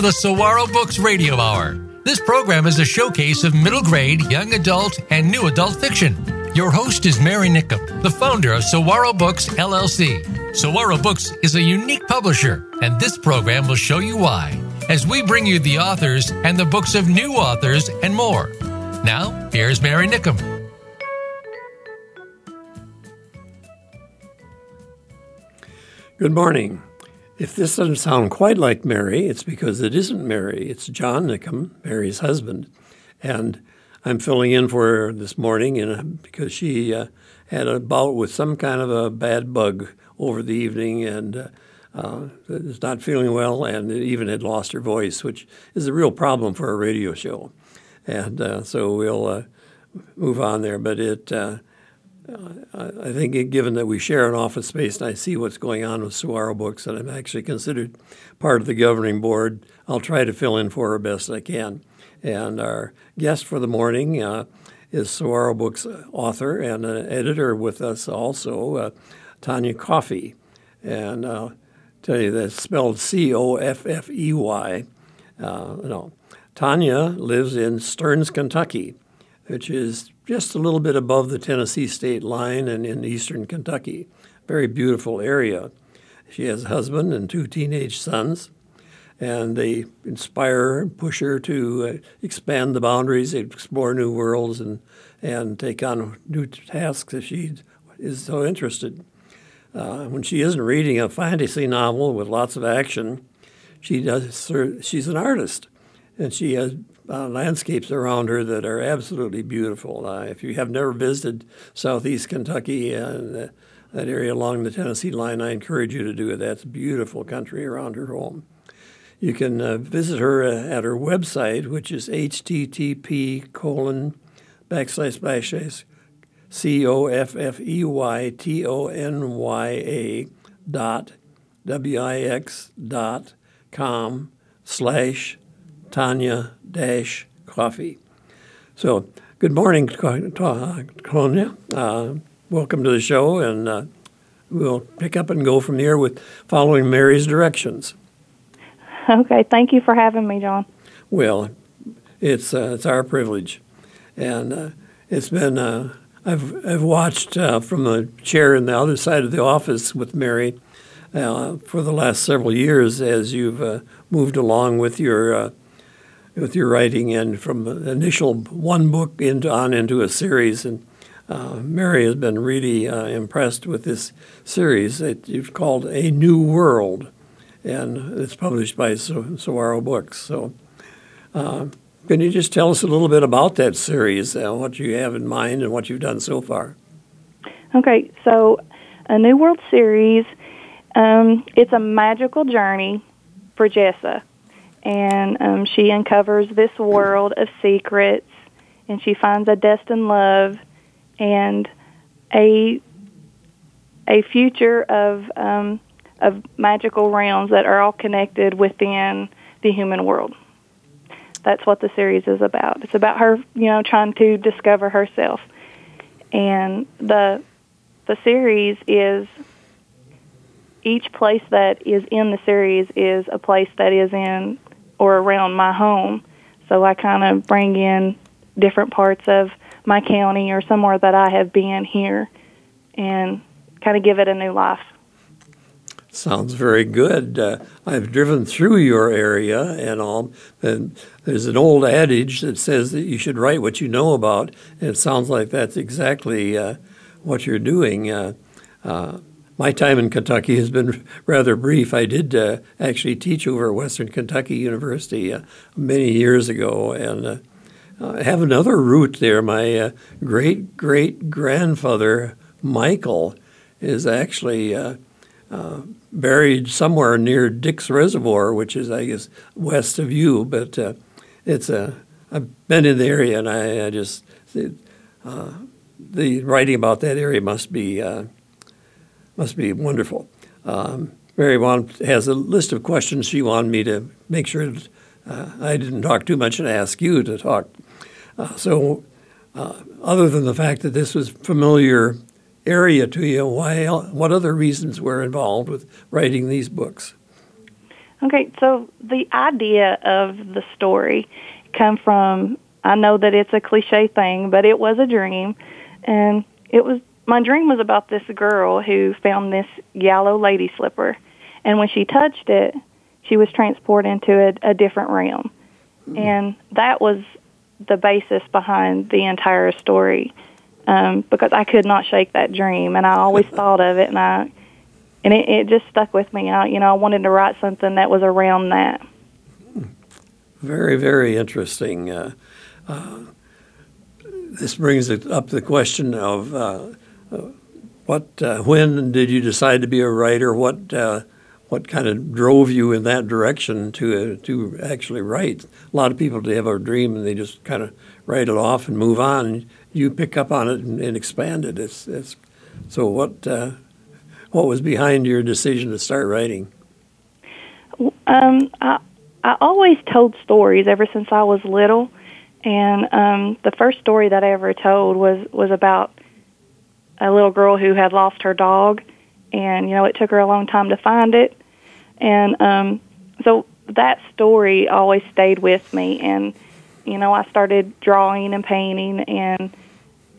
the Saguaro Books Radio Hour. This program is a showcase of middle grade, young adult, and new adult fiction. Your host is Mary Nickum, the founder of Saguaro Books LLC. Saguaro Books is a unique publisher, and this program will show you why as we bring you the authors and the books of new authors and more. Now, here's Mary Nickum. Good morning. If this doesn't sound quite like Mary, it's because it isn't Mary. It's John Nickum, Mary's husband. And I'm filling in for her this morning and because she uh, had a bout with some kind of a bad bug over the evening and uh, uh, is not feeling well and even had lost her voice, which is a real problem for a radio show. And uh, so we'll uh, move on there. But it uh, I think, given that we share an office space and I see what's going on with Saguaro Books, and I'm actually considered part of the governing board, I'll try to fill in for her best I can. And our guest for the morning uh, is Saguaro Books author and an editor with us also, uh, Tonya Coffey. And I'll tell you that's spelled C O F F E Y. Uh, no. Tonya lives in Stearns, Kentucky, which is just a little bit above the Tennessee state line and in eastern Kentucky. Very beautiful area. She has a husband and two teenage sons, and they inspire and push her to uh, expand the boundaries, explore new worlds, and, and take on new tasks if she is so interested. Uh, when she isn't reading a fantasy novel with lots of action, she does. She's an artist, and she has uh, landscapes around her that are absolutely beautiful. Uh, if you have never visited southeast Kentucky and uh, that area along the Tennessee line, I encourage you to do it. That's beautiful country around her home. You can uh, visit her uh, at her website, which is http colon backslash backslash c o f f e y t o n y a dot w i x dot com slash Tonya Dash Coffey. So, good morning, Tonya. Uh, welcome to the show, and uh, we'll pick up and go from here with following Mary's directions. Okay, thank you for having me, John. Well, it's uh, it's our privilege, and uh, it's been. Uh, I've I've watched uh, from the chair in the other side of the office with Mary for the last several years as you've moved along with your with your writing and from initial one book into on into a series. And uh, Mary has been really uh, impressed with this series that you've called A New World, and it's published by Saguaro Books. So, uh, can you just tell us a little bit about that series, uh, what you have in mind, and what you've done so far? Okay, so A New World series. Um, it's a magical journey for Jessa and um, she uncovers this world of secrets, and she finds a destined love and a a future of um, of magical realms that are all connected within the human world. That's what the series is about. It's about her, you know, trying to discover herself, and the the series is each place that is in the series is a place that is in or around my home. So I kind of bring in different parts of my county or somewhere that I have been here and kind of give it a new life. Sounds very good. Uh, I've driven through your area and all, and there's an old adage that says that you should write what you know about, and it sounds like that's exactly uh, what you're doing. Uh, uh my time in Kentucky has been rather brief. I did uh, actually teach over at Western Kentucky University uh, many years ago, and uh, have another root there. My uh, great great grandfather Michael is actually uh, uh, buried somewhere near Dick's Reservoir, which is, I guess, west of you. But it's a I've been in the area, and I, I just the writing about that area must be must be wonderful. Um, Mary want, has a list of questions she wanted me to make sure uh, I didn't talk too much and ask you to talk. Uh, so, uh, other than the fact that this was familiar area to you, why? What other reasons were involved with writing these books? Okay, so the idea of the story come from I know that it's a cliche thing, but it was a dream and it was my dream was about this girl who found this yellow lady slipper and when she touched it, she was transported into a, a different realm. Mm-hmm. And that was the basis behind the entire story. Um, because I could not shake that dream and I always thought of it and I and it, it just stuck with me. I, you know, I wanted to write something that was around that. Very, very interesting. Uh, uh, this brings up the question of uh, uh what, uh, when did you decide to be a writer? What, uh, what kind of drove you in that direction to to actually write? A lot of people they have a dream and they just kind of write it off and move on. You pick up on it and, and expand it. It's, it's so what what was behind your decision to start writing? Um, I I always told stories ever since I was little, and um, the first story that I ever told was was about a little girl who had lost her dog, and you know it took her a long time to find it, and um, so that story always stayed with me, and you know I started drawing and painting and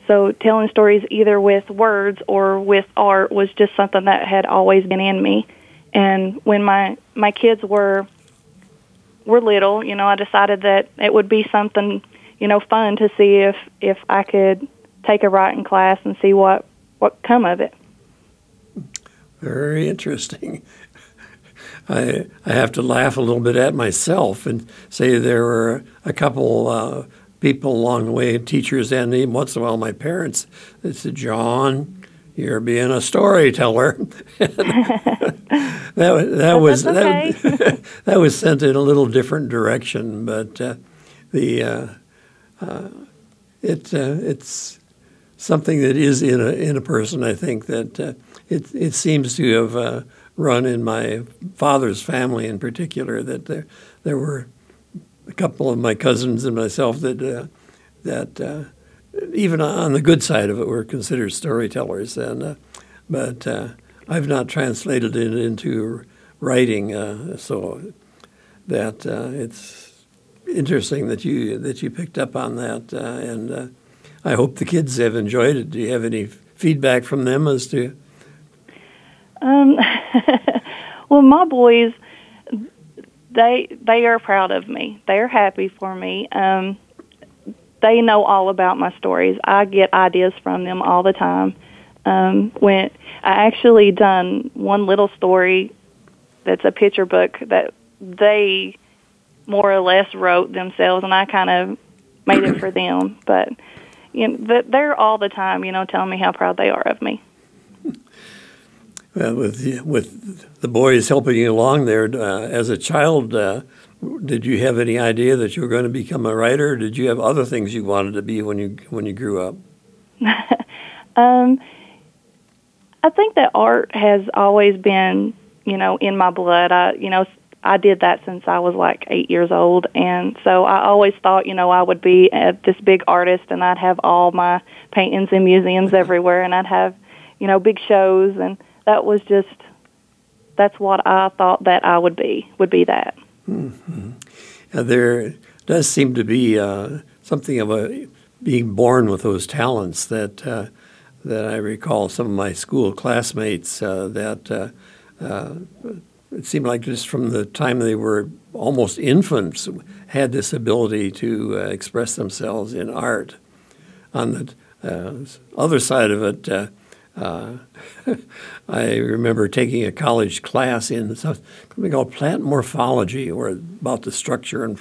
so telling stories either with words or with art was just something that had always been in me. And when my my kids were were little, you know, I decided that it would be something, you know, fun to see if if I could take a writing class and see what what come of it. Very interesting. I I have to laugh a little bit at myself and say there were a couple uh, people along the way, teachers and even once in a while my parents. They said, John, you're being a storyteller. that, that was okay. that, that, was sent in a little different direction, but uh, the uh, uh, it uh, it's something that is in a in a person. I think that uh, it it seems to have uh, run in my father's family in particular. That there there were a couple of my cousins and myself that uh, that uh, even on the good side of it were considered storytellers, and uh, but uh, I've not translated it into writing, so that it's interesting that you that you picked up on that, and I hope the kids have enjoyed it. Do you have any feedback from them as to? Um, well, my boys they they are proud of me. They are happy for me. Um, they know all about my stories. I get ideas from them all the time. Um, when I actually done one little story that's a picture book that they more or less wrote themselves, and I kind of made it for them. But you know, they're all the time, you know, telling me how proud they are of me. Uh, with with the boys helping you along there uh, as a child, uh, did you have any idea that you were going to become a writer? did you have other things you wanted to be when you when you grew up? um, I think that art has always been, you know, in my blood. I, you know, I did that since I was like eight years old, and so I always thought, you know, I would be a, this big artist, and I'd have all my paintings in museums everywhere, and I'd have, you know, big shows and that was just that's what I thought that I would be would be that. Mm-hmm. there does seem to be uh, something of a being born with those talents that uh, that I recall some of my school classmates uh, that uh, uh, it seemed like just from the time they were almost infants had this ability to uh, express themselves in art. On the other side of it uh, I remember taking a college class in something called plant morphology, or about the structure and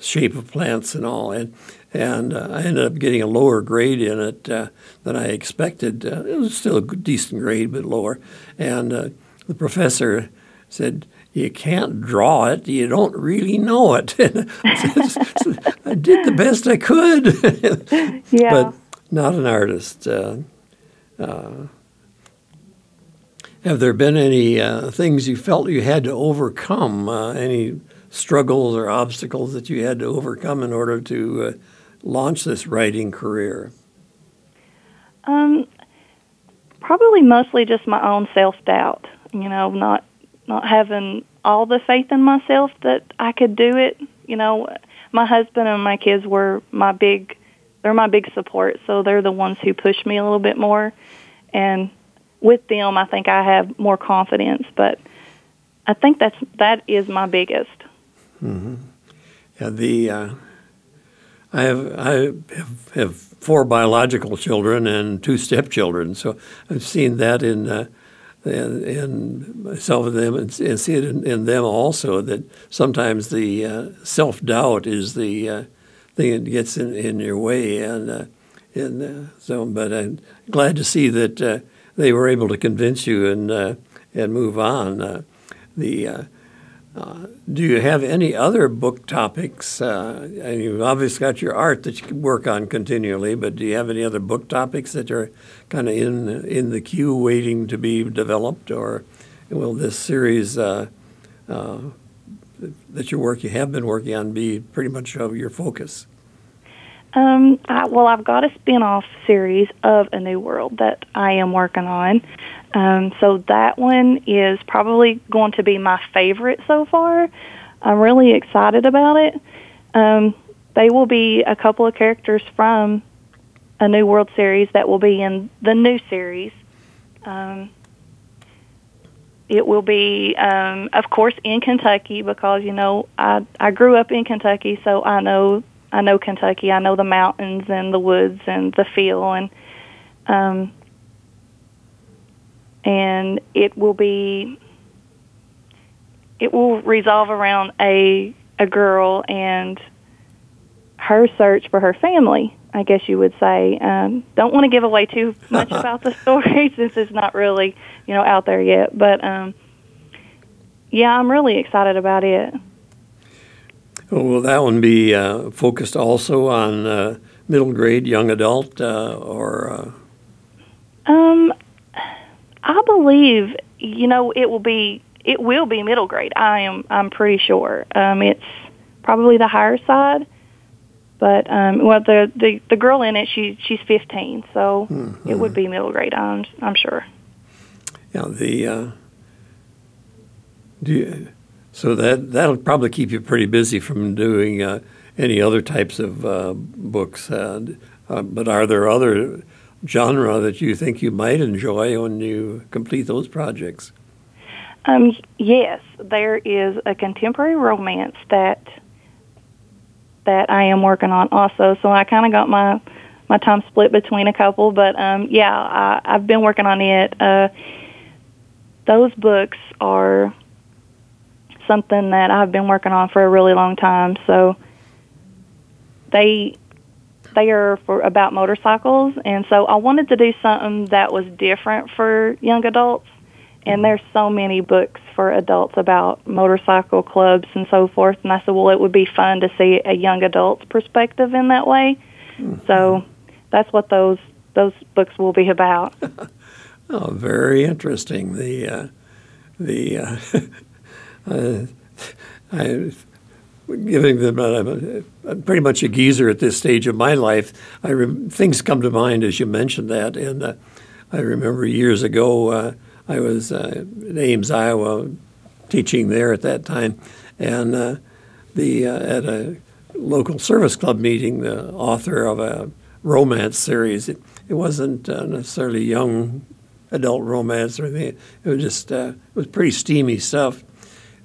shape of plants and all. And and uh, I ended up getting a lower grade in it uh, than I expected. Uh, it was still a decent grade, but lower. And uh, the professor said, "You can't draw it. You don't really know it." I did the best I could, yeah. but not an artist. Uh, uh, have there been any uh, things you felt you had to overcome? Uh, any struggles or obstacles that you had to overcome in order to uh, launch this writing career? Um, probably mostly just my own self doubt. You know, not not having all the faith in myself that I could do it. You know, my husband and my kids were my big they're my big support, so they're the ones who push me a little bit more. And with them, I think I have more confidence, but I think that's that is my biggest. Mm-hmm. Yeah, the uh, I have I have, have, four biological children and two stepchildren, so I've seen that in. Uh, in, in myself and them, and, and see it in, in, them also. That sometimes the uh, self doubt is the uh, thing that gets in, in your way, and uh, and uh, so. But I'm glad to see that uh, they were able to convince you and uh, and move on. the do you have any other book topics? Uh, and you've obviously got your art that you can work on continually, but do you have any other book topics that are kind of in in the queue, waiting to be developed, or will this series uh, uh that you work you have been working on be pretty much of your focus? Um, I, well, I've got a spin-off series of A New World that I am working on. Um, so that one is probably going to be my favorite so far. I'm really excited about it. Um, they will be a couple of characters from a New World series that will be in the new series. Um, it will be, um, of course, in Kentucky because you know I I grew up in Kentucky, so I know I know Kentucky. I know the mountains and the woods and the feel and um, and it will be it will resolve around a a girl and her search for her family. I guess you would say. Um, don't want to give away too much about the story since it's not really you know out there yet. But um, yeah, I'm really excited about it. Will that one be uh, focused also on uh, middle grade, young adult, uh, or? Uh? Um, I believe you know it will be it will be middle grade. I am I'm pretty sure. Um, it's probably the higher side, but um, well the, the the girl in it she she's 15, so mm-hmm. it would be middle grade. I'm I'm sure. Yeah, the uh, do you, so that that'll probably keep you pretty busy from doing uh, any other types of uh, books. Uh, but are there other genre that you think you might enjoy when you complete those projects? Um, yes, there is a contemporary romance that that I am working on also. So I kind of got my my time split between a couple, but um, yeah, I, I've been working on it. Uh, those books are something that I've been working on for a really long time. So they they are for about motorcycles, and so I wanted to do something that was different for young adults. And there's so many books for adults about motorcycle clubs and so forth. And I said, well, it would be fun to see a young adult's perspective in that way. Mm-hmm. So that's what those those books will be about. oh, very interesting. The uh, the uh, uh, I giving them a, a, pretty much a geezer at this stage of my life. I re- things come to mind as you mentioned that, and uh, I remember years ago uh, I was uh, in Ames, Iowa, teaching there at that time, and uh, the uh, at a local service club meeting, the author of a romance series. It, it wasn't uh, necessarily young adult romance or anything. It was just it was pretty steamy stuff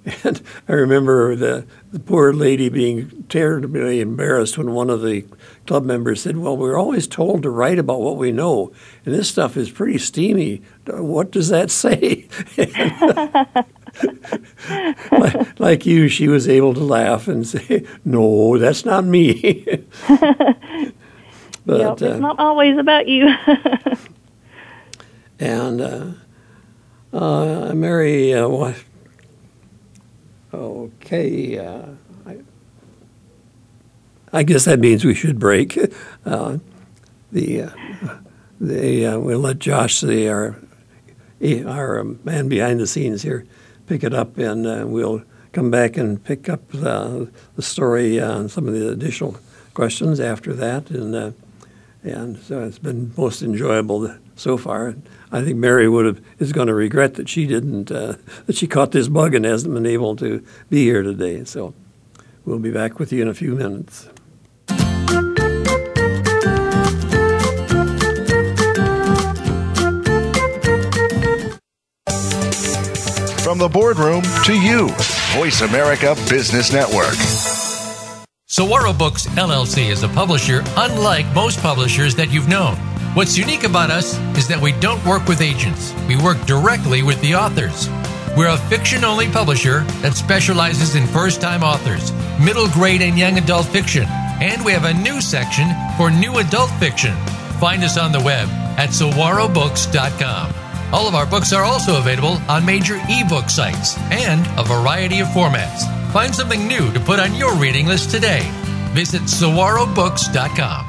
and I remember the, the poor lady being terribly embarrassed when one of the club members said, Well, we're always told to write about what we know, and this stuff is pretty steamy. What does that say? like, like, you, she was able to laugh and say, No, that's not me. but, yep, it's uh, not always about you. and uh, uh, Mary, uh, Okay. Uh, I, I, guess that means we should break. Uh, the uh, the uh, we'll let Josh, the our our man behind the scenes here, pick it up, and uh, we'll come back and pick up the story and some of the additional questions after that. And and so it's been most enjoyable so far. I think Mary would have is going to regret that she didn't uh, that she caught this bug and hasn't been able to be here today. So we'll be back with you in a few minutes. From the boardroom to you, Voice America Business Network. Saguaro Books LLC is a publisher unlike most publishers that you've known. What's unique about us is that we don't work with agents. We work directly with the authors. We're a fiction only publisher that specializes in first time authors, middle grade and young adult fiction, and we have a new section for new adult fiction. Find us on the web at saguarobooks.com. All of our books are also available on major ebook sites and a variety of formats. Find something new to put on your reading list today. Visit saguarobooks.com.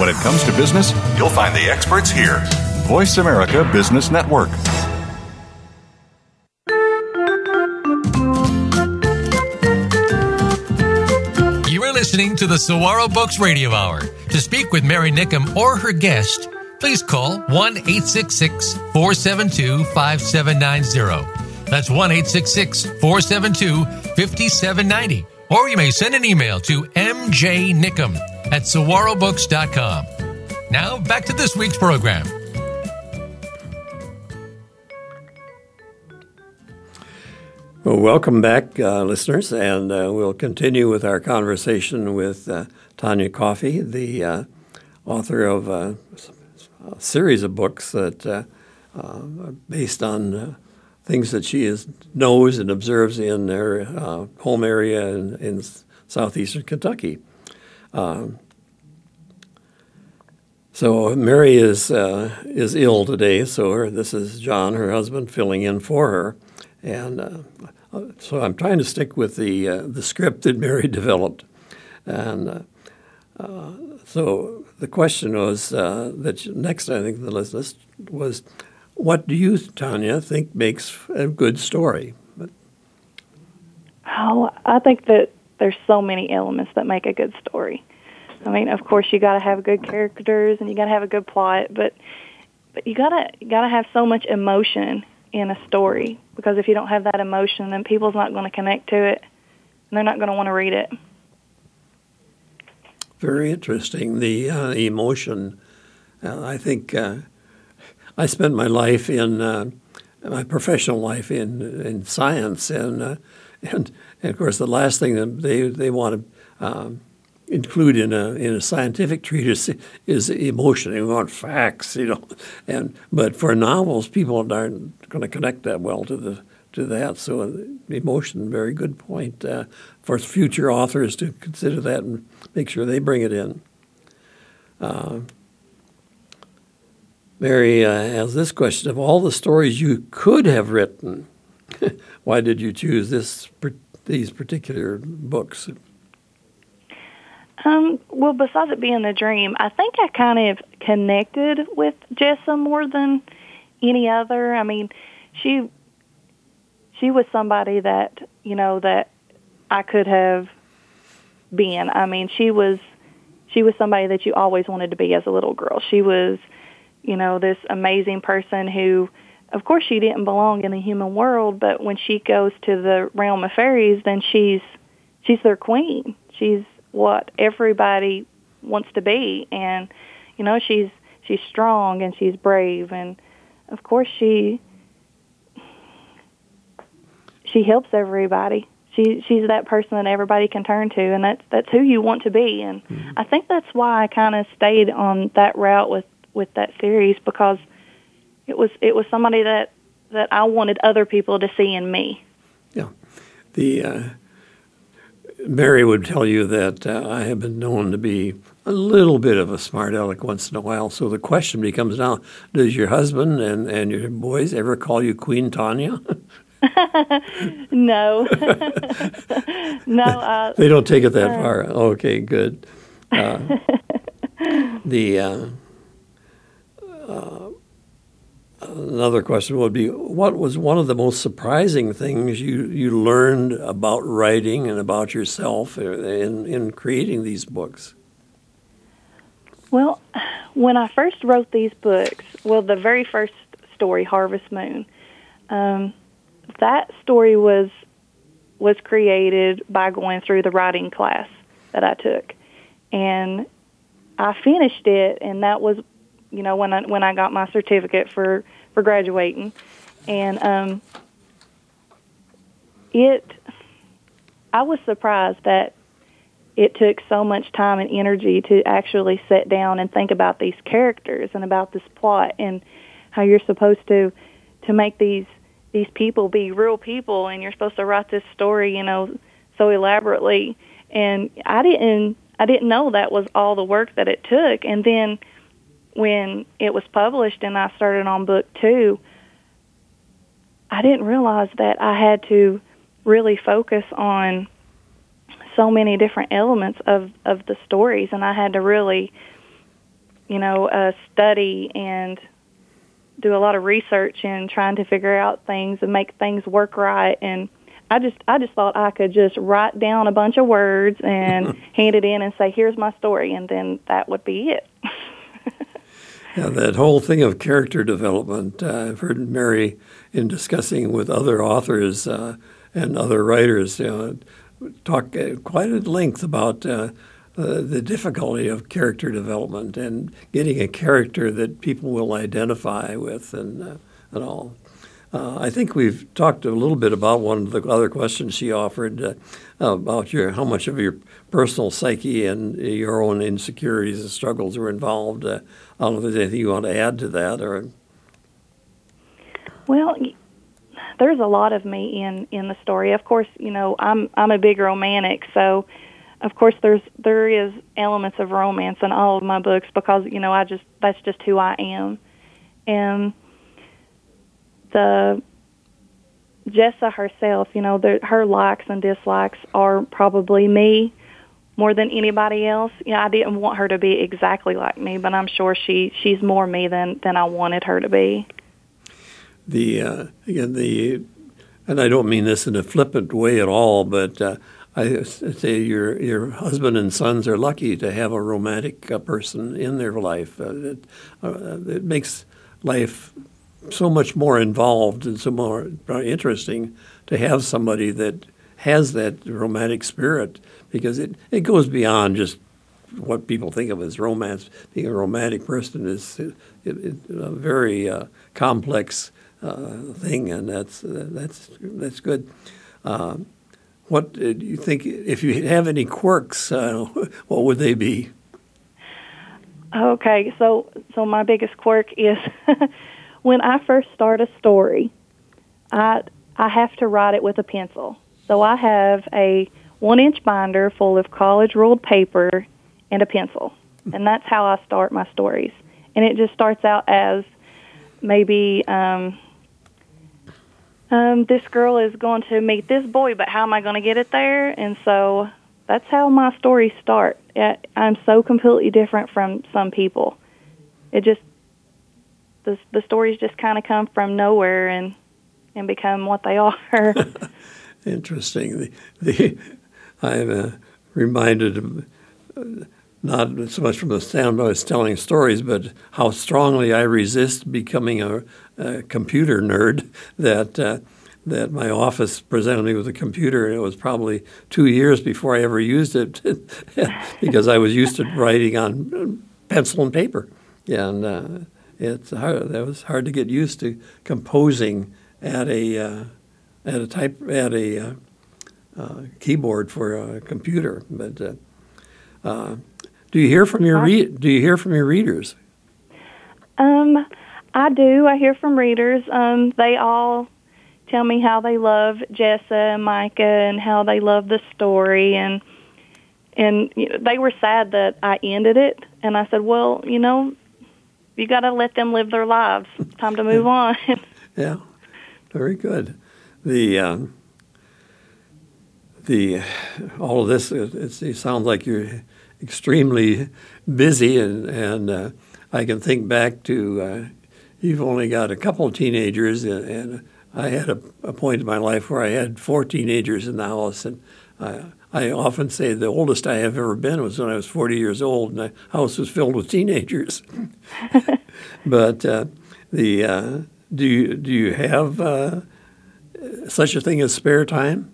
When it comes to business, you'll find the experts here. Voice America Business Network. You are listening to the Saguaro Books Radio Hour. To speak with Mary Nickum or her guest, please call 1 866 472 5790. That's 1 866 472 5790. Or you may send an email to mjnickum at saguarobooks.com. Now, back to this week's program. Well, welcome back, uh, listeners, and uh, we'll continue with our conversation with uh, Tonya Coffey, the uh, author of a series of books that uh, uh, are based on things that she is, knows and observes in her home area in, in southeastern Kentucky. Um, so Mary is is ill today. So her, this is John, her husband, filling in for her. And uh, so I'm trying to stick with the uh, the script that Mary developed, and uh, uh so the question was uh, that next I think the list was, what do you, Tonya, think makes a good story? But, oh, I think that there's so many elements that make a good story. I mean, of course, you got to have good characters and you got to have a good plot, but but you gotta you gotta have so much emotion in a story because if you don't have that emotion, then people's not going to connect to it and they're not going to want to read it. Very interesting. The uh, emotion. Uh, I think uh, I spent my life in uh, my professional life in in science, and uh, and, and of course the last thing that they they want to um, include in a in a scientific treatise is emotion. They want facts, you know, and but for novels, people aren't going to connect that well to the to that. So emotion, very good point uh, for future authors to consider that and make sure they bring it in. Uh, Mary uh, has this question: Of all the stories you could have written, why did you choose this these particular books? Um, well, besides it being a dream, I think I kind of connected with Jessa more than any other. I mean, she she was somebody that you know that I could have been. I mean, she was she was somebody that you always wanted to be as a little girl. She was, you know, this amazing person who of course she didn't belong in the human world, but when she goes to the realm of fairies, then she's she's their queen. She's what everybody wants to be, and you know she's she's strong and she's brave, and of course she she helps everybody. She she's that person that everybody can turn to, and that's that's who you want to be. And mm-hmm. I think that's why I kind of stayed on that route with with that series because it was it was somebody that that I wanted other people to see in me. Yeah, the uh, Mary would tell you that uh, I have been known to be a little bit of a smart aleck once in a while. So the question becomes now: Does your husband and and your boys ever call you Queen Tonya? no, no. Uh, they don't take it that uh, far. Okay, good. Uh, the uh, uh, another question would be: What was one of the most surprising things you you learned about writing and about yourself in in creating these books? Well, when I first wrote these books, well, the very first story, Harvest Moon. Um, that story was was created by going through the writing class that I took, and I finished it, and that was, you know, when I when I got my certificate for for graduating, and um, it, I was surprised that it took so much time and energy to actually sit down and think about these characters and about this plot and how you're supposed to to make these these people be real people and you're supposed to write this story, you know, so elaborately. And I didn't I didn't know that was all the work that it took. And then when it was published and I started on book 2, I didn't realize that I had to really focus on so many different elements of of the stories and I had to really you know uh study and do a lot of research and trying to figure out things and make things work right and I just I just thought I could just write down a bunch of words and hand it in and say here's my story and then that would be it. yeah, that whole thing of character development. Uh, I've heard Mary in discussing with other authors uh, and other writers you know, talk quite at length about uh, uh, the difficulty of character development and getting a character that people will identify with and, uh, and all. Uh, I think we've talked a little bit about one of the other questions she offered uh, about your how much of your personal psyche and your own insecurities and struggles were involved. Uh, I don't know if there's anything you want to add to that or. Well, there's a lot of me in in the story. Of course, you know I'm I'm a big romantic, so of course there's there is elements of romance in all of my books because you know I just that's just who I am, and the Jessa herself, you know, the, her likes and dislikes are probably me more than anybody else. Know, I didn't want her to be exactly like me, but I'm sure she she's more me than than I wanted her to be. The uh, again the, and I don't mean this in a flippant way at all, but. Uh, I say your your husband and sons are lucky to have a romantic uh, person in their life. Uh, it, uh, it, makes life so much more involved and so more interesting to have somebody that has that romantic spirit because it, it goes beyond just what people think of as romance. Being a romantic person is it, it, a very uh, complex uh, thing, and that's that's that's good. Uh, what do you think? If you have any quirks, uh, what would they be? Okay, so so my biggest quirk is when I first start a story, I I have to write it with a pencil. So I have a one inch binder full of college ruled paper and a pencil, and that's how I start my stories. And it just starts out as maybe um, um, this girl is going to meet this boy, but how am I going to get it there? And so that's how my stories start. I'm so completely different from some people. It just the the stories just kind of come from nowhere and and become what they are. Interesting. The, the I'm uh, reminded of uh, not so much from the standpoint of telling stories, but how strongly I resist becoming a, a computer nerd. That uh, that my office presented me with a computer, and it was probably two years before I ever used it because I was used to writing on pencil and paper, and uh, it's hard. That was hard to get used to composing at a uh, at a type at a uh, uh, keyboard for a computer. But uh, uh, do you hear from your re- do you hear from your readers? Um, I do. I hear from readers. Um, they all tell me how they love Jessa and Micah and how they love the story and and you know, they were sad that I ended it and I said, "Well, you know, you got to let them live their lives. Time to move on." yeah. Very good. The um, the all of this it sounds like you're extremely busy and and uh, I can think back to uh, you've only got a couple of teenagers and, and I had a, a, point in my life where I had four teenagers in the house, and I, I often say the oldest I have ever been was when I was 40 years old, and the house was filled with teenagers. but uh, the uh, do you do you have uh, such a thing as spare time?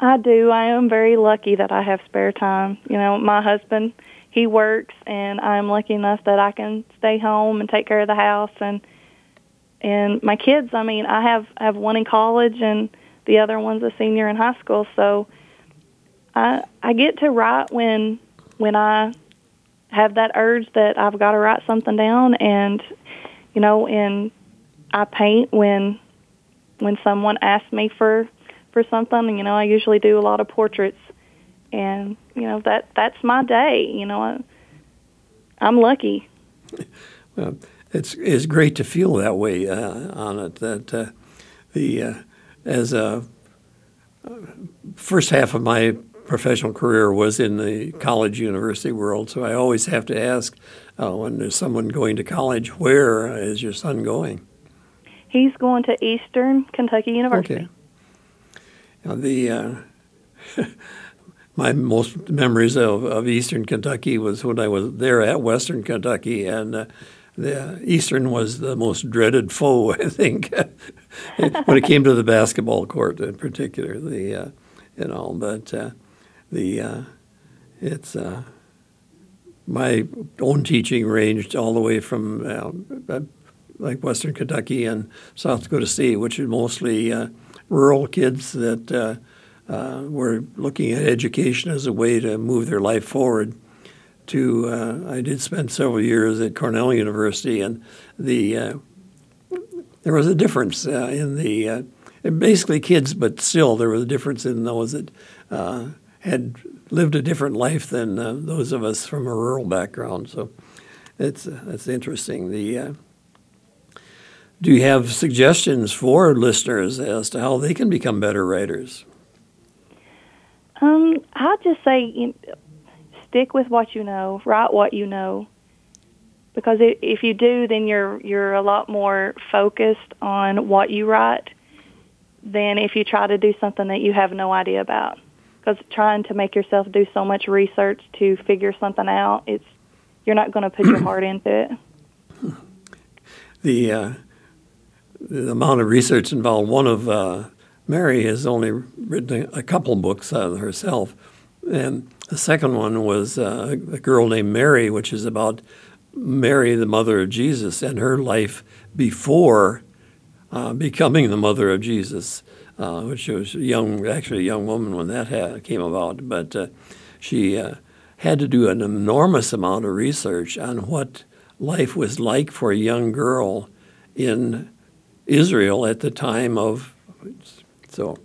I do. I am very lucky that I have spare time. You know, my husband he works, and I'm lucky enough that I can stay home and take care of the house and and my kids i mean i have I have one in college and the other one's a senior in high school. So i i get to write when when i have that urge that i've got to write something down. And you know and i paint when when someone asks me for for something. You know i usually do a lot of portraits. And you know that that's my day you know. I, i'm lucky. Well it's it's great to feel that way uh, on it. That uh, the uh, as a first half of my professional career was in the college university world, so I always have to ask uh, when there's someone going to college, where is your son going? He's going to Eastern Kentucky University. Okay. Now the uh, my most memories of, of Eastern Kentucky was when I was there at Western Kentucky and uh, the Eastern was the most dreaded foe, I think, when it came to the basketball court in particular. The uh, you know, but uh, the uh, it's uh, my own teaching ranged all the way from uh, like Western Kentucky and South Dakota State, which are mostly uh, rural kids that were looking at education as a way to move their life forward to I did spend several years at Cornell University, and the there was a difference uh, in the uh, basically kids, but still there was a difference in those that uh, had lived a different life than uh, those of us from a rural background. So it's that's interesting. The do you have suggestions for listeners as to how they can become better writers? Um, I'll just say stick with what you know, write what you know, because if you do, then you're you're a lot more focused on what you write than if you try to do something that you have no idea about. Because trying to make yourself do so much research to figure something out, it's you're not going to put your heart into it. The uh, the amount of research involved. One of uh, Mary has only written a couple books uh, herself, and the second one was uh, a girl named Mary, which is about Mary, the mother of Jesus, and her life before uh, becoming the mother of Jesus, uh, which was young, actually a young woman when that had, came about. But uh, she uh, had to do an enormous amount of research on what life was like for a young girl in Israel at the time of so.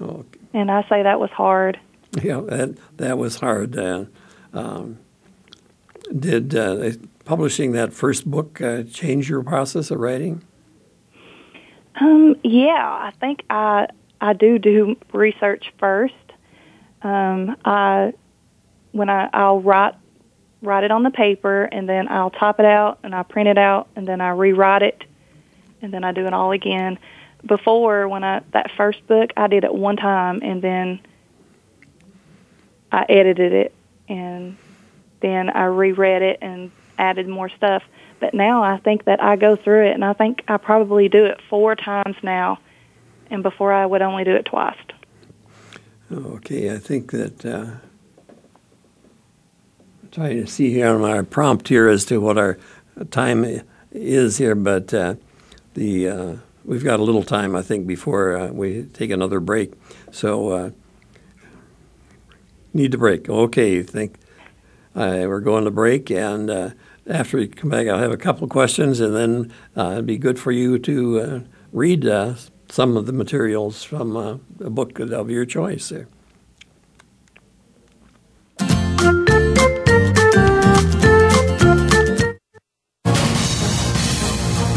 Oh. And I say that was hard. Yeah, that that was hard. Um, did uh, publishing that first book uh, change your process of writing? Um, yeah, I think I I do do research first. Um, I when I I'll write write it on the paper and then I'll type it out and I print it out and then I rewrite it and then I do it all again. Before when I that first book I did it one time and then I edited it and then I reread it and added more stuff. But now I think that I go through it, and I think I probably do it four times now, and before I would only do it twice. Okay, I think that uh, I'm trying to see here on my prompt here as to what our time is here, but uh, the uh, we've got a little time, I think, before uh, we take another break. So uh, need to break. Okay, think uh, we're going to break, and uh, after we come back, I'll have a couple questions, and then uh, it'd be good for you to uh, read uh, some of the materials from a book of your choice there.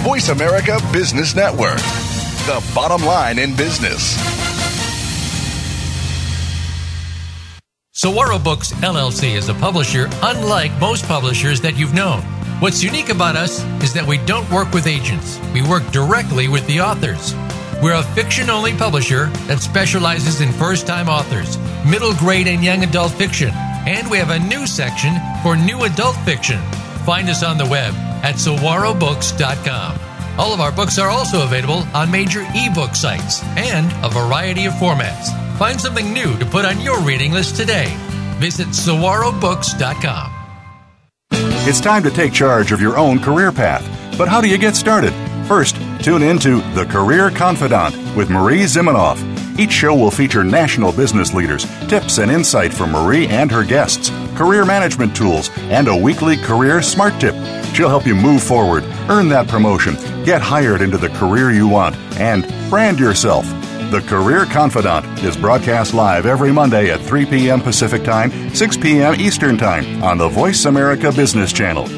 Voice America Business Network, the bottom line in business. Saguaro Books LLC is a publisher unlike most publishers that you've known. What's unique about us is that we don't work with agents, we work directly with the authors. We're a fiction only publisher that specializes in first time authors, middle grade and young adult fiction, and we have a new section for new adult fiction. Find us on the web at saguarobooks.com. All of our books are also available on major ebook sites and a variety of formats. Find something new to put on your reading list today. Visit saguarobooks.com. It's time to take charge of your own career path. But how do you get started? First, tune in to The Career Confidant with Marie Zimenoff. Each show will feature national business leaders, tips and insight from Marie and her guests, career management tools, and a weekly career smart tip. She'll help you move forward, earn that promotion, get hired into the career you want, and brand yourself. The Career Confidant is broadcast live every Monday at 3 p.m. Pacific Time, 6 p.m. Eastern Time on the Voice America Business Channel.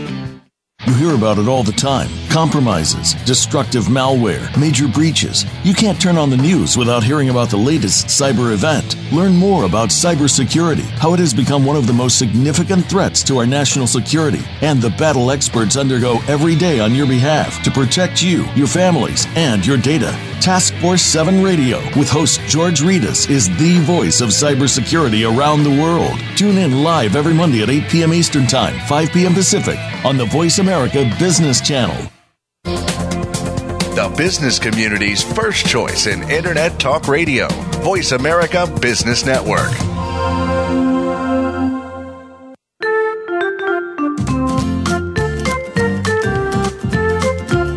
You hear about it all the time compromises, destructive malware, major breaches. You can't turn on the news without hearing about the latest cyber event. Learn more about cybersecurity, how it has become one of the most significant threats to our national security, and the battle experts undergo every day on your behalf to protect you, your families, and your data. Task Force 7 Radio with host George Rettas is the voice of cybersecurity around the world. Tune in live every Monday at 8 p.m. Eastern Time, 5 p.m. Pacific on the Voice America Business Channel. Business community's first choice in Internet Talk Radio. Voice America Business Network.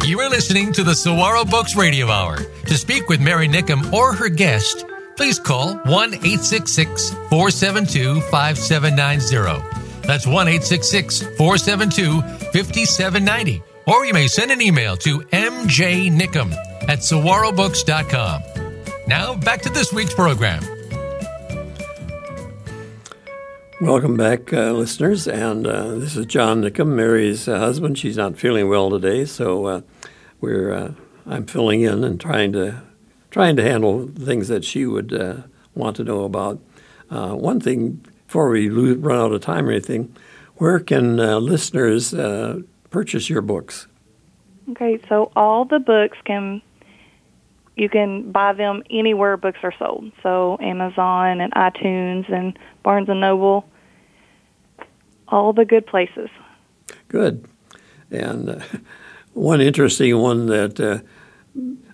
You are listening to the Saguaro Books Radio Hour. To speak with Mary Nickum or her guest, please call 1 866 472 5790. That's 1 866 472 5790. Or you may send an email to mjnickum at saguarobooks.com. Now, back to this week's program. Welcome back, uh, listeners. And uh, this is John Nickum, Mary's uh, husband. She's not feeling well today, so uh, we're uh, I'm filling in and trying to trying to handle things that she would uh, want to know about. one thing before we lose, run out of time or anything, where can listeners purchase your books? Okay, so all the books can you can buy them anywhere books are sold. So Amazon and iTunes and Barnes and Noble, all the good places. Good. And uh, one interesting one that uh,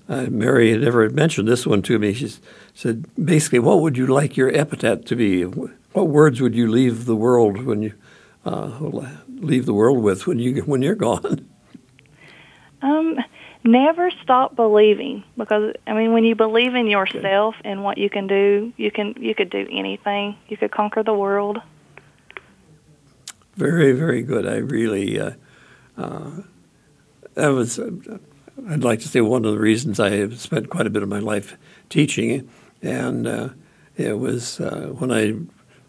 uh, Mary had never mentioned this one to me. She said, basically, what would you like your epitaph to be? What words would you leave the world when you uh, leave the world with when you when you're gone? Um, never stop believing because I mean when you believe in yourself okay. and what you can do, you can you could do anything. You could conquer the world. Very very good. I really uh, uh, that was. Uh, I'd like to say one of the reasons I have spent quite a bit of my life teaching, and uh, it was uh, when I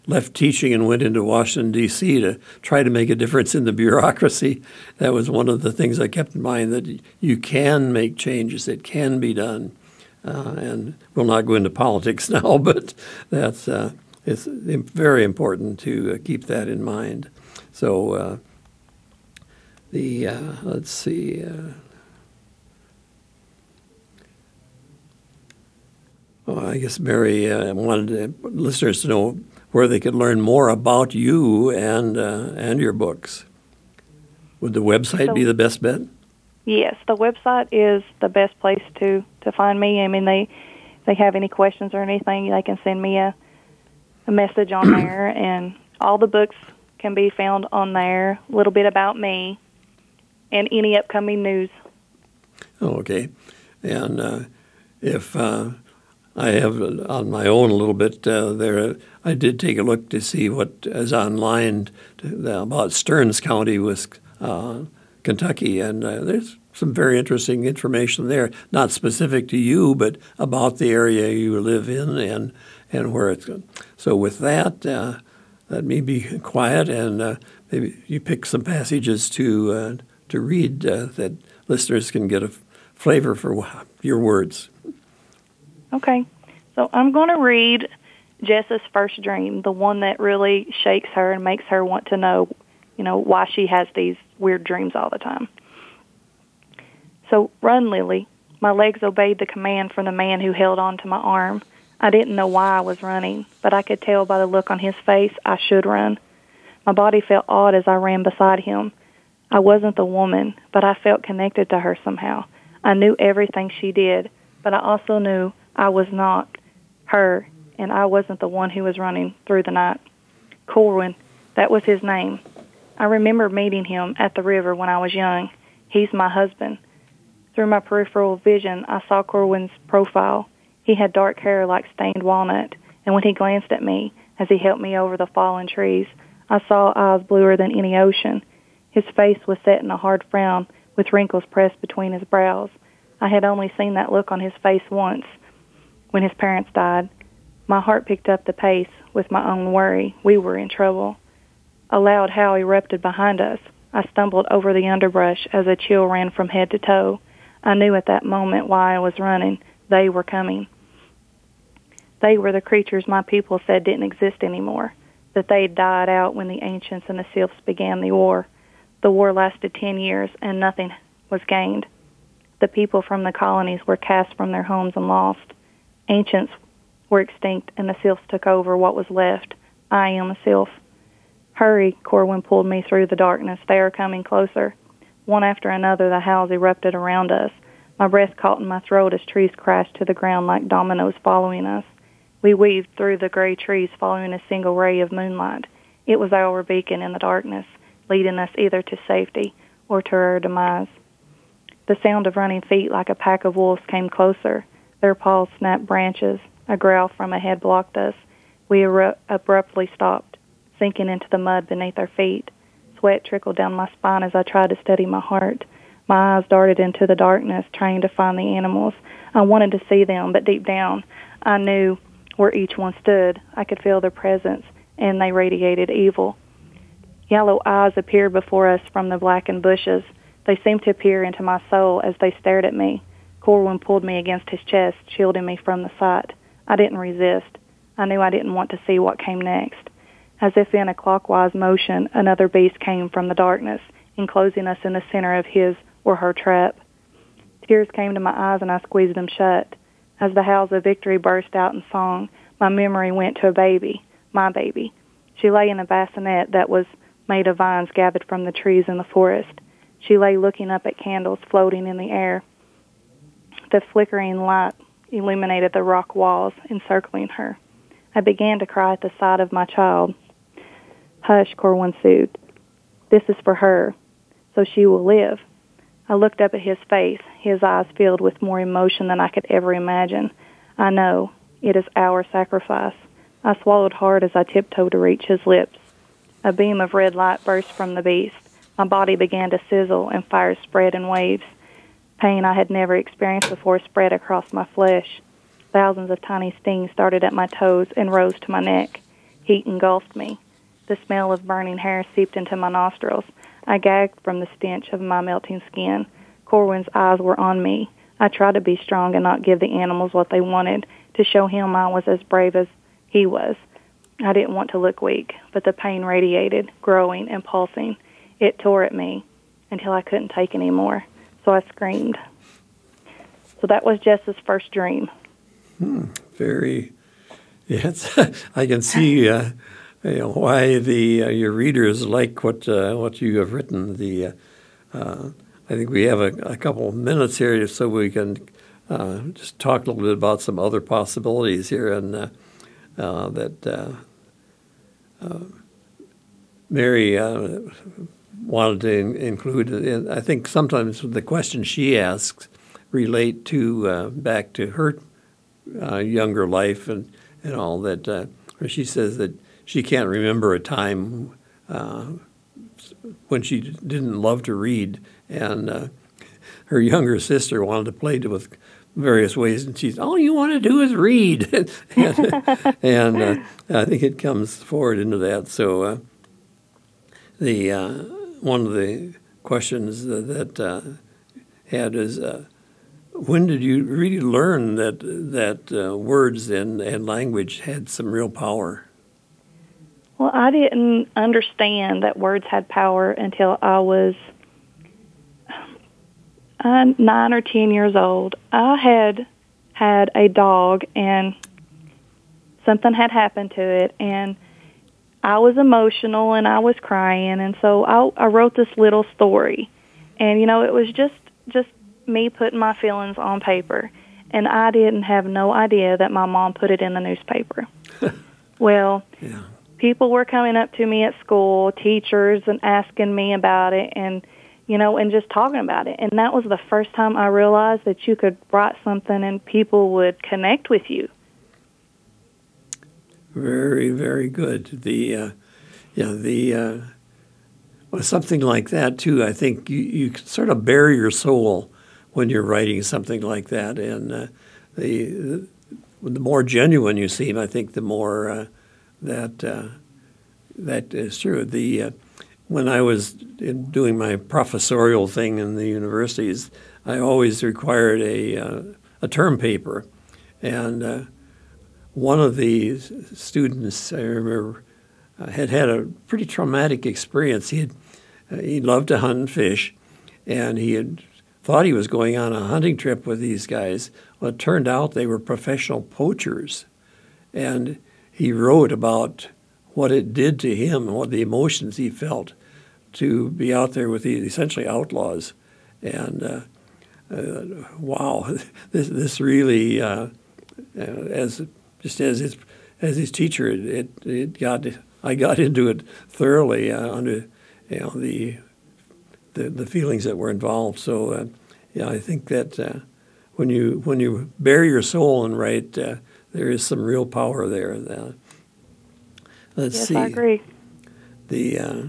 left teaching and went into Washington, D.C. to try to make a difference in the bureaucracy. That was one of the things I kept in mind that you can make changes, it can be done. Uh, and we'll not go into politics now, but that's uh, it's very important to uh, keep that in mind. So uh, the uh, let's see. Uh, well, I guess Mary wanted listeners to know where they could learn more about you and uh, and your books. Would the website so, be the best bet? Yes, the website is the best place to to find me. I mean, they they have any questions or anything, they can send me a a message on there, and all the books can be found on there. A little bit about me, and any upcoming news. Okay, and uh, if uh, I have on my own a little bit uh, there. I did take a look to see what is online to, about Stearns County, with uh, Kentucky, and uh, there's some very interesting information there. Not specific to you, but about the area you live in and and where it's going. So with that, uh, let me be quiet and uh, maybe you pick some passages to uh, to read that listeners can get a flavor for your words. Okay. So I'm going to read Jessa's first dream, the one that really shakes her and makes her want to know, you know, why she has these weird dreams all the time. So, run, Lily. My legs obeyed the command from the man who held on to my arm. I didn't know why I was running, but I could tell by the look on his face I should run. My body felt odd as I ran beside him. I wasn't the woman, but I felt connected to her somehow. I knew everything she did, but I also knew I was not her, and I wasn't the one who was running through the night. Corwin, that was his name. I remember meeting him at the river when I was young. He's my husband. Through my peripheral vision, I saw Corwin's profile. He had dark hair like stained walnut, and when he glanced at me as he helped me over the fallen trees, I saw eyes bluer than any ocean. His face was set in a hard frown with wrinkles pressed between his brows. I had only seen that look on his face once, when his parents died, my heart picked up the pace with my own worry. We were in trouble. A loud howl erupted behind us. I stumbled over the underbrush as a chill ran from head to toe. I knew at that moment why I was running. They were coming. They were the creatures my people said didn't exist anymore, that they'd died out when the ancients and the sylphs began the war. The war lasted ten years and nothing was gained. The people from the colonies were cast from their homes and lost. Ancients were extinct, and the sylphs took over what was left. I am a sylph. Hurry, Corwin pulled me through the darkness. They are coming closer. One after another, the howls erupted around us. My breath caught in my throat as trees crashed to the ground like dominoes following us. We weaved through the gray trees following a single ray of moonlight. It was our beacon in the darkness, leading us either to safety or to our demise. The sound of running feet like a pack of wolves came closer. Their paws snapped branches. A growl from ahead blocked us. We eru- abruptly stopped, sinking into the mud beneath our feet. Sweat trickled down my spine as I tried to steady my heart. My eyes darted into the darkness, trying to find the animals. I wanted to see them, but deep down, I knew where each one stood. I could feel their presence, and they radiated evil. Yellow eyes appeared before us from the blackened bushes. They seemed to peer into my soul as they stared at me. Corwin pulled me against his chest, shielding me from the sight. I didn't resist. I knew I didn't want to see what came next. As if in a clockwise motion, another beast came from the darkness, enclosing us in the center of his or her trap. Tears came to my eyes and I squeezed them shut. As the howls of victory burst out in song, my memory went to a baby, my baby. She lay in a bassinet that was made of vines gathered from the trees in the forest. She lay looking up at candles floating in the air. The flickering light illuminated the rock walls encircling her. I began to cry at the sight of my child. Hush, Corwin soothed. This is for her, so she will live. I looked up at his face, his eyes filled with more emotion than I could ever imagine. I know. It is our sacrifice. I swallowed hard as I tiptoed to reach his lips. A beam of red light burst from the beast. My body began to sizzle, and fire spread in waves. Pain I had never experienced before spread across my flesh. Thousands of tiny stings started at my toes and rose to my neck. Heat engulfed me. The smell of burning hair seeped into my nostrils. I gagged from the stench of my melting skin. Corwin's eyes were on me. I tried to be strong and not give the animals what they wanted, to show him I was as brave as he was. I didn't want to look weak, but the pain radiated, growing and pulsing. It tore at me until I couldn't take any more so I screamed. So that was Jess's first dream. Hmm, very Yes, I can see uh, you know, why the uh, your readers like what uh, what you have written. The uh, uh, I think we have a, a couple of minutes here, so we can uh, just talk a little bit about some other possibilities here, and that Mary wanted to in- include. In, I think sometimes the questions she asks relate to back to her younger life and and all that. Uh, she says that she can't remember a time uh, when she didn't love to read, and uh, her younger sister wanted to play with various ways, and she's all you want to do is read, and, and uh, I think it comes forward into that. So uh, the uh, one of the questions that, that had is when did you really learn that that uh, words and, and language had some real power? Well, I didn't understand that words had power until I was uh, nine or ten years old. I had had a dog, and something had happened to it, and I was emotional and I was crying, and so I, I wrote this little story, and you know it was just just me putting my feelings on paper, and I didn't have no idea that my mom put it in the newspaper. well, yeah. people were coming up to me at school, teachers, and asking me about it, and you know, and just talking about it. And that was the first time I realized that you could write something and people would connect with you. Very, very good. The, uh, yeah, the, uh, well, something like that too. I think you, you sort of bare your soul when you're writing something like that. And uh, the the more genuine you seem, I think the more uh, that uh, that is true. The uh, when I was doing my professorial thing in the universities, I always required a a term paper, and one of the students I remember had had a pretty traumatic experience. He had he loved to hunt and fish, and he had thought he was going on a hunting trip with these guys. Well, it turned out they were professional poachers. And he wrote about what it did to him and what the emotions he felt to be out there with these essentially outlaws. And uh, uh, wow, this, this really, uh, uh, as just as his, as his teacher, it, it, it got I got into it thoroughly uh, under you know the the, the feelings that were involved. So, uh, yeah, I think that uh, when you when you bare your soul and write, uh, there is some real power there. Uh, let's yes, see. I agree. The uh,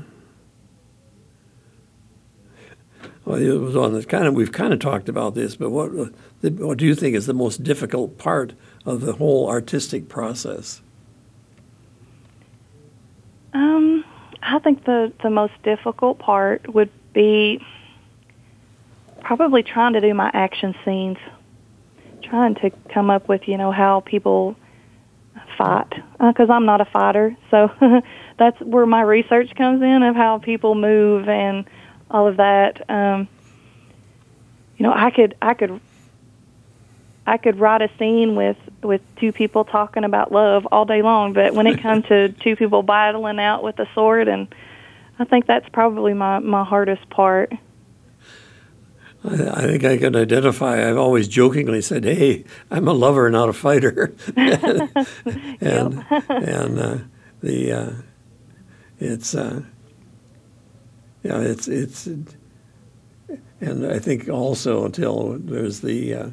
well, it was on the kind of we've kind of talked about this, but what the, what do you think is the most difficult part of the whole artistic process? Um, I think the the most difficult part would be probably trying to do my action scenes, trying to come up with, you know, how people fight, because uh, I'm not a fighter. So that's where my research comes in of how people move and all of that. Um, you know, I could, I could, I could write a scene with with two people talking about love all day long, but when it comes to two people battling out with a sword and I think that's probably my, my hardest part. I think I can identify. I've always jokingly said, "Hey, I'm a lover, not a fighter," and and uh, the uh, it's uh, yeah, it's it's and I think also until there's the uh,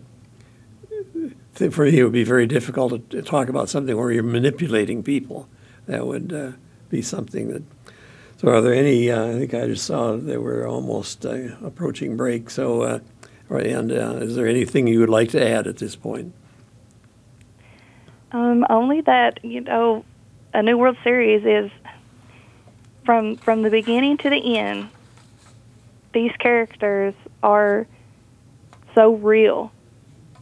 for you it would be very difficult to talk about something where you're manipulating people. That would uh, be something that so, are there any? Uh, I think I just saw they were almost uh, approaching break. So, uh, and uh, is there anything you would like to add at this point? Um, only that you know, a new World Series is from from the beginning to the end. These characters are so real.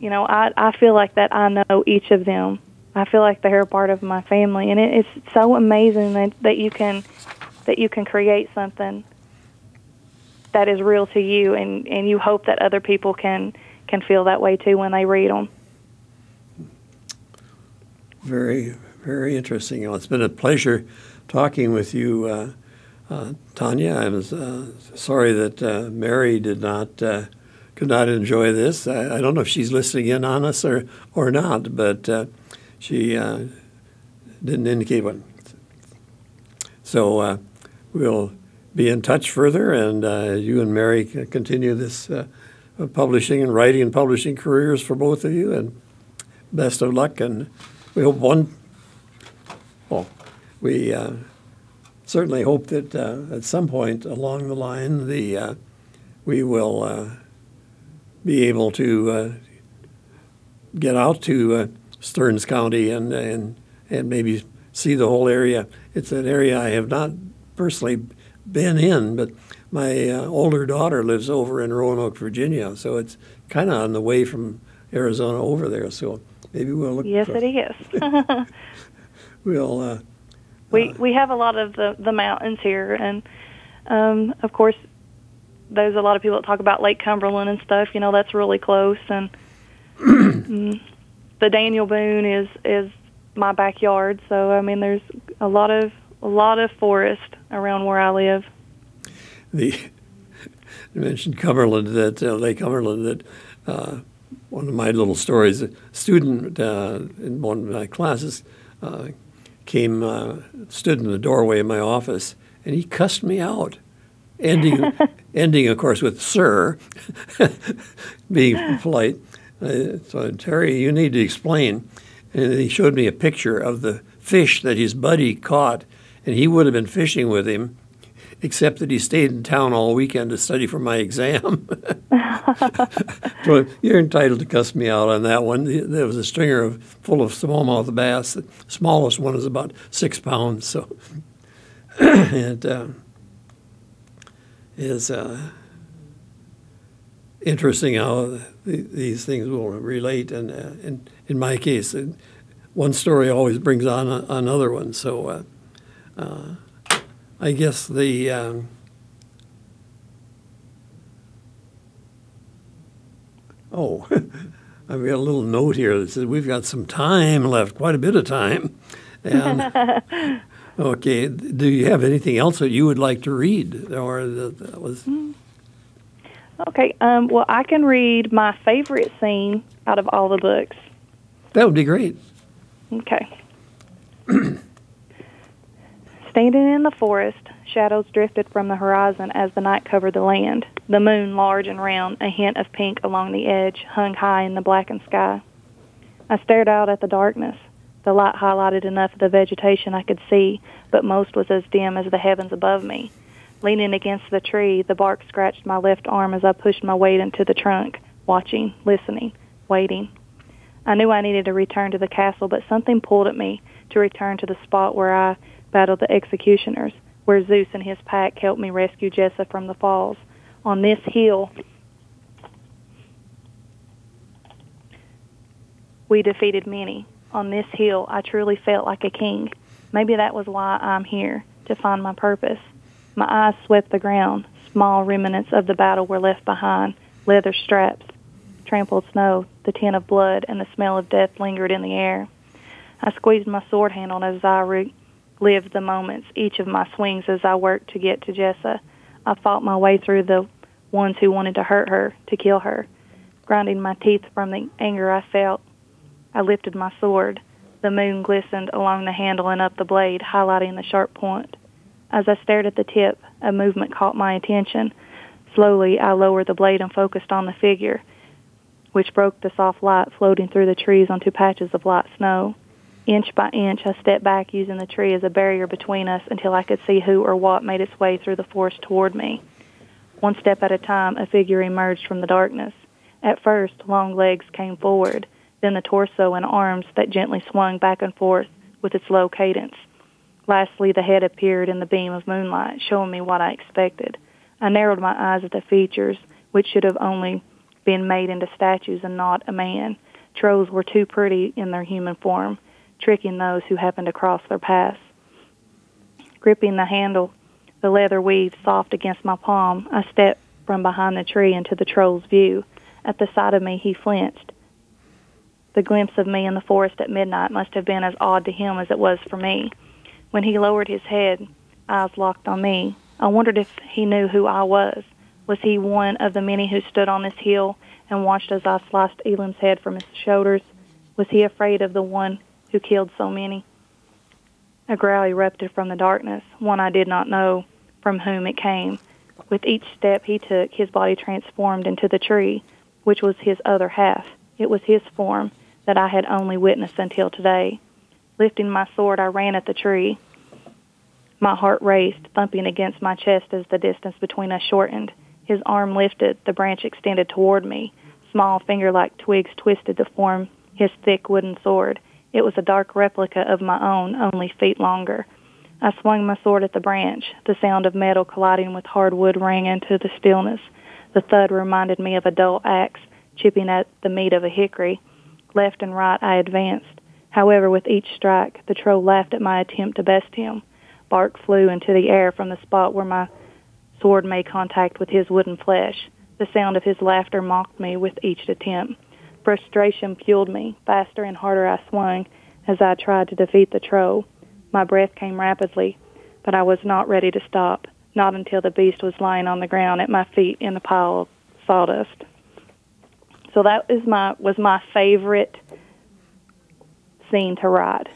You know, I I feel like that I know each of them. I feel like they're a part of my family, and it, it's so amazing that that you can that you can create something that is real to you and and you hope that other people can can feel that way too when they read them very very interesting. Well, it's been a pleasure talking with you, uh, uh, Tonya. I'm uh, sorry that uh, Mary did not uh, could not enjoy this. I, I, don't know if she's listening in on us or or not, but uh, she didn't indicate one. So we'll be in touch further, and you and Mary continue this publishing and writing and publishing careers for both of you, and best of luck. And we hope one. Well, we certainly hope that uh, at some point along the line, the uh, we will uh, be able to uh, get out to uh, Stearns County and and and maybe see the whole area. It's an area I have not personally been in, but my uh, older daughter lives over in Roanoke, Virginia, so it's kind of on the way from Arizona over there. So maybe we'll look. Yes, it is. we'll we we have a lot of the the mountains here, and um, of course, there's a lot of people that talk about Lake Cumberland and stuff. You know, that's really close, and mm, the Daniel Boone is is my backyard. So I mean, there's a lot of a lot of forest around where I live. The you mentioned Cumberland, that uh, Lake Cumberland, that. Uh, one of my little stories, a student uh, in one of my classes uh, came, uh, stood in the doorway of my office, and he cussed me out, ending, ending of course, with "sir," being polite. Uh, so Terry, you need to explain. And he showed me a picture of the fish that his buddy caught, and he would have been fishing with him, except that he stayed in town all weekend to study for my exam. so you're entitled to cuss me out on that one. There was a stringer of, full of smallmouth bass. The smallest one is about six pounds. So it uh, is uh, interesting how the, these things will relate. And uh, in, in my case, one story always brings on a, another one. So uh, uh, I guess the um, oh, I've got a little note here that says we've got some time left, quite a bit of time. And okay, do you have anything else that you would like to read, or that, that was? Okay, um, well, I can read my favorite scene out of all the books. That would be great. Okay. Standing in the forest, shadows drifted from the horizon as the night covered the land. The moon, large and round, a hint of pink along the edge, hung high in the blackened sky. I stared out at the darkness. The light highlighted enough of the vegetation I could see, but most was as dim as the heavens above me. Leaning against the tree, the bark scratched my left arm as I pushed my weight into the trunk, watching, listening, waiting. I knew I needed to return to the castle, but something pulled at me to return to the spot where I battled the executioners, where Zeus and his pack helped me rescue Jessa from the falls. On this hill, we defeated many. On this hill, I truly felt like a king. Maybe that was why I'm here, to find my purpose. My eyes swept the ground. Small remnants of the battle were left behind leather straps, trampled snow, the tint of blood, and the smell of death lingered in the air. I squeezed my sword handle as I re- lived the moments, each of my swings as I worked to get to Jessa. I fought my way through the ones who wanted to hurt her, to kill her. Grinding my teeth from the anger I felt, I lifted my sword. The moon glistened along the handle and up the blade, highlighting the sharp point. As I stared at the tip, a movement caught my attention. Slowly, I lowered the blade and focused on the figure, which broke the soft light floating through the trees onto patches of light snow. Inch by inch, I stepped back using the tree as a barrier between us until I could see who or what made its way through the forest toward me. One step at a time, a figure emerged from the darkness. At first, long legs came forward, then the torso and arms that gently swung back and forth with its low cadence. Lastly, the head appeared in the beam of moonlight, showing me what I expected. I narrowed my eyes at the features, which should have only been made into statues and not a man. Trolls were too pretty in their human form tricking those who happened to cross their paths. Gripping the handle, the leather weave soft against my palm, I stepped from behind the tree into the troll's view. At the sight of me, he flinched. The glimpse of me in the forest at midnight must have been as odd to him as it was for me. When he lowered his head, eyes locked on me, I wondered if he knew who I was. Was he one of the many who stood on this hill and watched as I sliced Elam's head from his shoulders? Was he afraid of the one who killed so many? A growl erupted from the darkness, one I did not know from whom it came. With each step he took, his body transformed into the tree, which was his other half. It was his form that I had only witnessed until today. Lifting my sword, I ran at the tree. My heart raced, thumping against my chest as the distance between us shortened. His arm lifted, the branch extended toward me. Small finger like twigs twisted to form his thick wooden sword. It was a dark replica of my own, only feet longer. I swung my sword at the branch. The sound of metal colliding with hardwood rang into the stillness. The thud reminded me of a dull axe chipping at the meat of a hickory. Left and right I advanced. However, with each strike, the troll laughed at my attempt to best him. Bark flew into the air from the spot where my sword made contact with his wooden flesh. The sound of his laughter mocked me with each attempt. Frustration fueled me. Faster and harder I swung as I tried to defeat the troll. My breath came rapidly, but I was not ready to stop, not until the beast was lying on the ground at my feet in a pile of sawdust. So that is my was my favorite scene to write.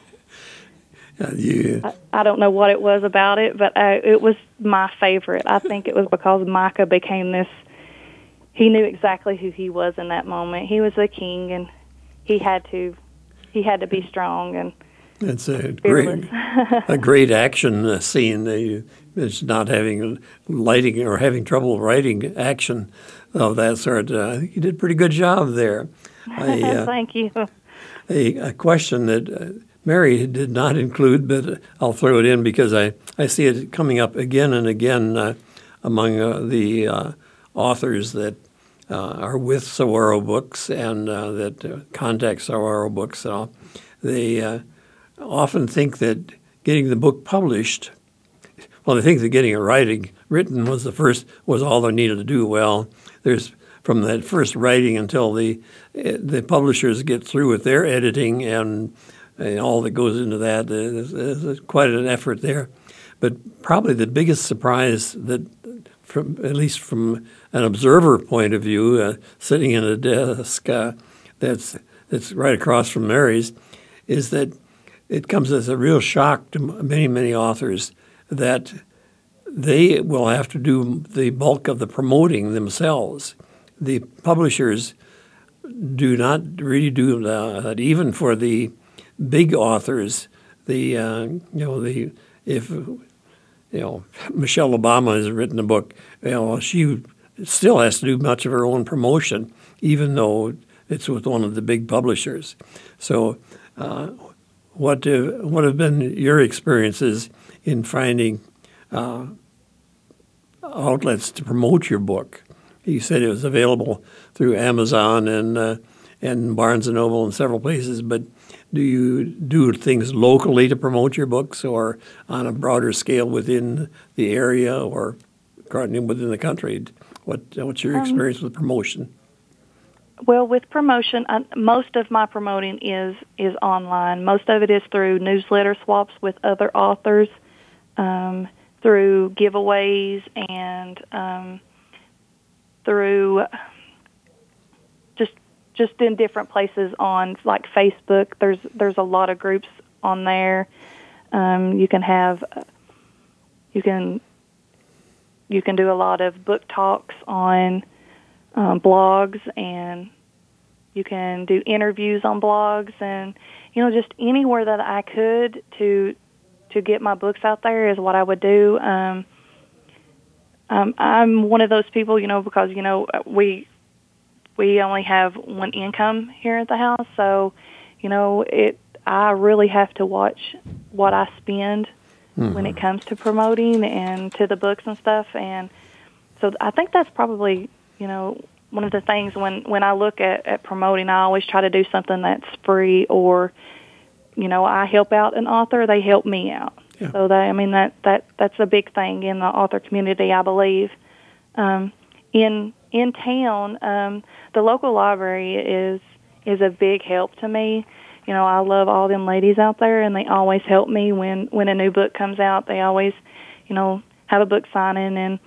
Uh, you, I, I don't know what it was about it, but I, it was my favorite. I think it was because Micah became this. He knew exactly who he was in that moment. He was a king, and he had to, he had to be strong and. It's a great, a great action uh, scene. It's not having lighting or having trouble writing action of that sort. Uh, you did a pretty good job there. I, uh, Thank you. A, a question that uh, Mary did not include, but I'll throw it in because I, I see it coming up again and again uh, among uh, the uh, authors that uh, are with Saguaro Books and uh, that contact Saguaro Books. they often think that getting the book published, well, they think that getting it writing written was the first was all they needed to do. Well, there's from that first writing until the the publishers get through with their editing and and all that goes into that. There's, there's quite an effort there. But probably the biggest surprise that, from at least from an observer point of view, uh, sitting in a desk uh, that's that's right across from Mary's, is that it comes as a real shock to many many authors that they will have to do the bulk of the promoting themselves. The publishers do not really do that, even for the big authors, the uh, you know the if you know Michelle Obama has written a book, you know she still has to do much of her own promotion, even though it's with one of the big publishers. So, uh, what uh, what have been your experiences in finding uh, outlets to promote your book? You said it was available through Amazon and uh, and Barnes and Noble and several places, but do you do things locally to promote your books or on a broader scale within the area or within the country? What, what's your um, experience um, with promotion? Well, with promotion, I, most of my promoting is is online. Most of it is through newsletter swaps with other authors, um, through giveaways, and um, through just just in different places on like Facebook. There's there's a lot of groups on there. Um, you can have you can you can do a lot of book talks on um, blogs and you can do interviews on blogs and you know just anywhere that I could to to get my books out there is what I would do. Um, um, I'm one of those people, you know, because you know we we only have one income here at the house, so you know it. I really have to watch what I spend mm-hmm. when it comes to promoting and to the books and stuff, and so I think that's probably you know one of the things when when I look at, at promoting, I always try to do something that's free or you know I help out an author, they help me out. Yeah. So that I mean that that that's a big thing in the author community, I believe. Um, in in town, um, the local library is is a big help to me. You know, I love all them ladies out there, and they always help me when when a new book comes out. They always, you know, have a book signing and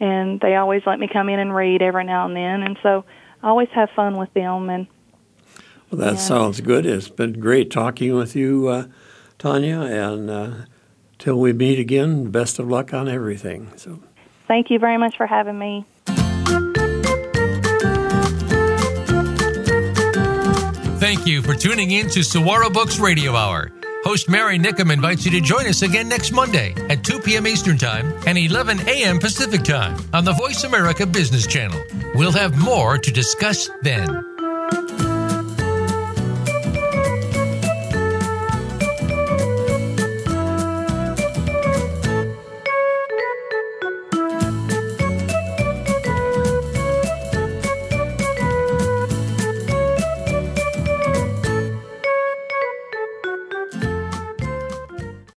and they always let me come in and read every now and then, and so I always have fun with them. And well, that yeah. sounds good. It's been great talking with you, uh, Tonya, and uh, till we meet again, best of luck on everything. So, thank you very much for having me. Thank you for tuning in to Saguaro Books Radio Hour. Host Mary Nickum invites you to join us again next Monday at 2 p.m. Eastern Time and 11 a.m. Pacific Time on the Voice America Business Channel. We'll have more to discuss then.